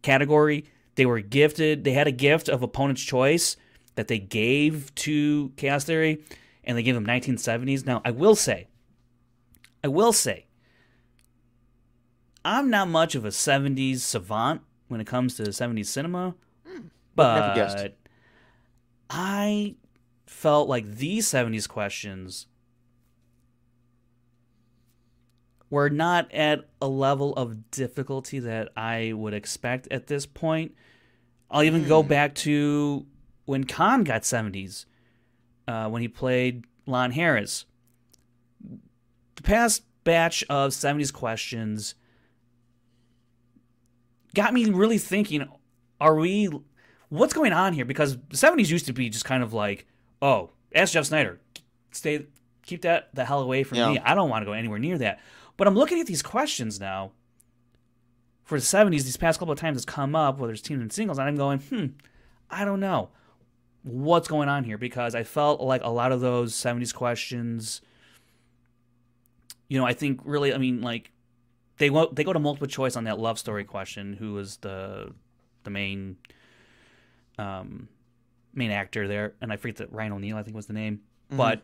category. They were gifted. They had a gift of opponent's choice that they gave to Chaos Theory, and they gave them 1970s. Now I will say, I will say, I'm not much of a 70s savant when it comes to 70s cinema, hmm. never but I felt like these 70s questions were not at a level of difficulty that I would expect at this point. I'll even go hmm. back to when Khan got 70s, uh, when he played Lon Harris. The past batch of 70s questions got me really thinking are we what's going on here? Because the 70s used to be just kind of like oh ask jeff Sneider. Stay keep that the hell away from Yeah. me i don't want to go anywhere near that. But i'm looking at these questions now for the 70s these past couple of times it's come up whether it's teams and singles and i'm going hmm i don't know what's going on here because i felt like a lot of those 70s questions you know i think really i mean like they wo- they go to multiple choice on that love story question. Who was the the main um main actor there? And I forget that Ryan O'Neal I think was the name. But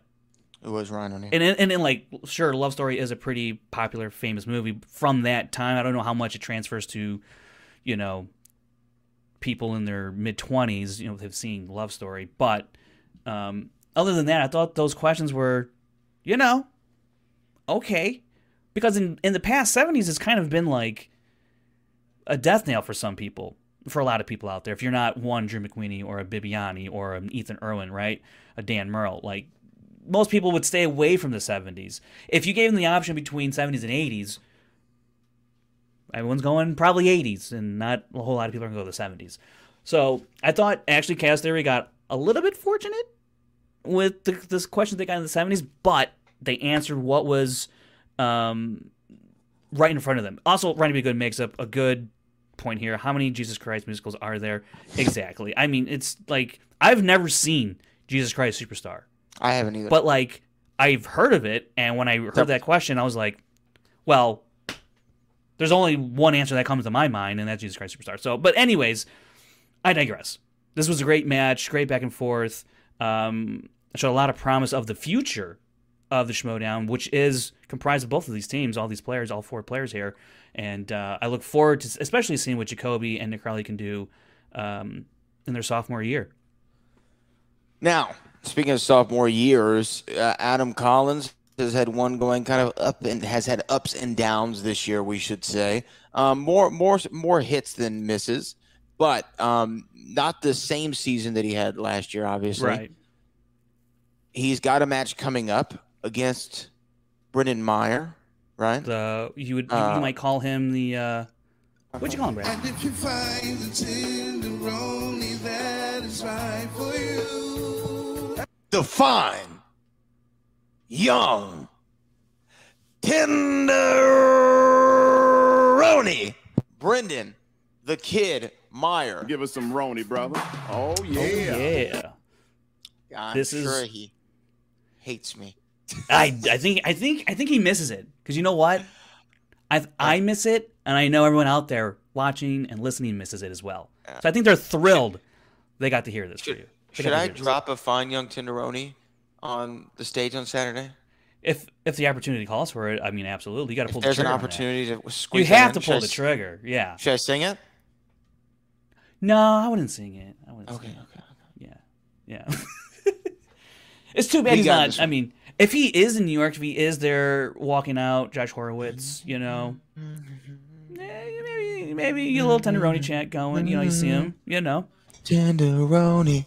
It was Ryan O'Neal. and and then like sure, Love Story is a pretty popular, famous movie from that time. I don't know how much it transfers to, you know, people in their mid twenties, you know, have seen Love Story. But um, other than that, I thought those questions were, you know, okay, because in in the past seventies, it's kind of been like a death nail for some people, for a lot of people out there. If you're not one Drew McWeeny or a Bibbiani or an Ethan Erwin, right, a Dan Murrell, like most people would stay away from the 70s. If you gave them the option between 70s and 80s, everyone's going probably 80s, and not a whole lot of people are going to go to the 70s. So I thought actually Chaos Theory got a little bit fortunate with the, this question they got in the 70s, but they answered what was um, right in front of them. Also, Ronnie Be Good makes up a good point here. How many Jesus Christ musicals are there? Exactly. I mean, it's like I've never seen Jesus Christ Superstar. I haven't either. But like I've heard of it, and when I heard that question, I was like, well, there's only one answer that comes to my mind, and that's Jesus Christ Superstar. So, but anyways, I digress. This was a great match, great back and forth. Um, showed a lot of promise of the future of the Schmoedown, which is comprised of both of these teams, all these players, all four players here, and uh, I look forward to especially seeing what Jacoby and Nick can do um, in their sophomore year. Now, speaking of sophomore years, uh, Adam Collins has had one going kind of up and has had ups and downs this year, we should say. Um, more, more, more hits than misses, but um, not the same season that he had last year. Obviously, Right. He's got a match coming up against Brendan Meyer, right? The you would you, Uh, you might call him the uh, what'd you call him, Brad? And young, tenderoni, Brendan, the kid Meyer. Give us some Roni, brother. Oh, oh yeah. Yeah. I'm This sure is- he hates me. I I think I think I think he misses it because you know what, I I uh, miss it, and I know everyone out there watching and listening misses it as well. So I think they're thrilled they got to hear this for you. They Should I hear this. drop a fine young tenderoni on the stage on Saturday? If if the opportunity calls for it, I mean, absolutely. You got to pull If the there's trigger. an on that. opportunity to You squeeze it have in, to pull the s- trigger. Yeah. Should I sing it? No, I wouldn't sing it. I wouldn't Okay, sing it. okay. Yeah. Yeah. it's too bad We he's not. I mean, if he is in New York, if he is there walking out, Josh Horowitz, you know, eh, maybe maybe you get a little tenderoni chant going. You know, you see him. You know, Tenderoni.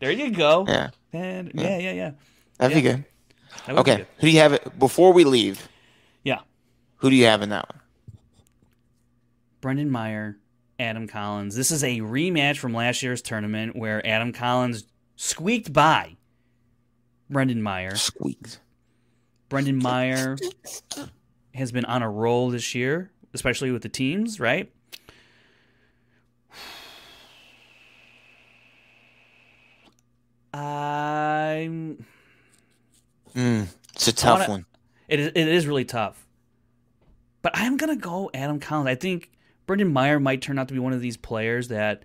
there you go. Yeah, And, yeah, yeah, yeah. that'd be good. That would be Okay, good. who do you have it before we leave? Yeah. Who do you have in that one? Brendan Meyer, Adam Collins. This is a rematch from last year's tournament where Adam Collins squeaked by Brendan Meyer. Squeaks. Brendan Meyer has been on a roll this year, especially with the teams, right? I'm. Mm, it's a tough wanna- one. It is, it is really tough. But I'm going to go Adam Collins. I think Brendan Meyer might turn out to be one of these players that.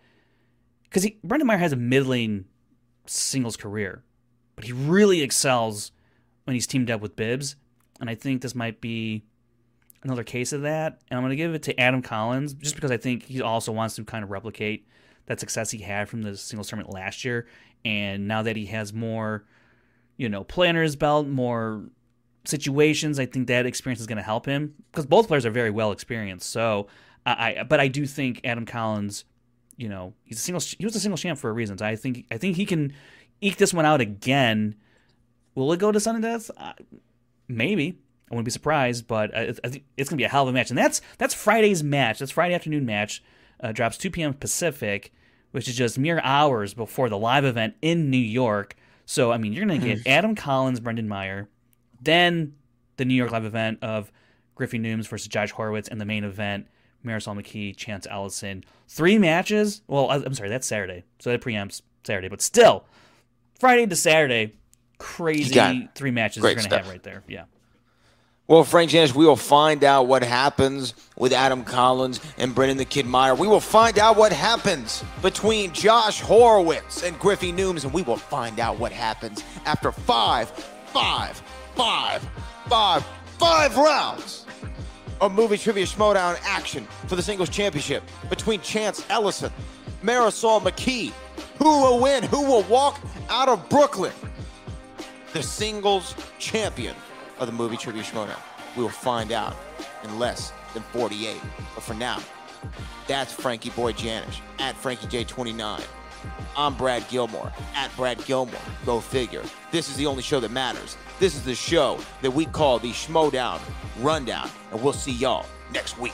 Because Brendan Meyer has a middling singles career, but he really excels when he's teamed up with Bibbs. And I think this might be another case of that. And I'm going to give it to Adam Collins just because I think he also wants to kind of replicate that success he had from the singles tournament last year. And now that he has more, you know, planner's belt, more situations, I think that experience is going to help him because both players are very well experienced. So, I, I but I do think Adam Collins, you know, he's a single. He was a single champ for a reason. So I think I think he can eke this one out again. Will it go to sudden death? Uh, maybe. I wouldn't be surprised, but I, I think it's going to be a hell of a match. And that's that's Friday's match. That's Friday afternoon match. Uh, drops 2 p.m. Pacific, which is just mere hours before the live event in New York. So I mean, you're going to get Adam Collins, Brendan Meyer, then the New York live event of Griffey Nooms versus Josh Horowitz, and the main event Marisol McKee, Chance Ellison. Three matches. Well, I'm sorry, that's Saturday, so that preempts Saturday, but still, Friday to Saturday, crazy three matches you're going to have right there. Yeah. Well, Frank Janisch, we will find out what happens with Adam Collins and Brendan the Kid Meyer. We will find out what happens between Josh Horowitz and Griffey Nooms, and we will find out what happens after five, five, five, five, five rounds of movie trivia schmoedown action for the singles championship between Chance Ellison, Marisol McKee. Who will win? Who will walk out of Brooklyn? The singles champion of the movie trivia schmoedown. We will find out in less than 48. But for now, that's Frankie Boy Janisch at Frankie J29. I'm Brad Gilmore at Brad Gilmore. Go figure. This is the only show that matters. This is the show that we call the Schmoedown Rundown, and we'll see y'all next week.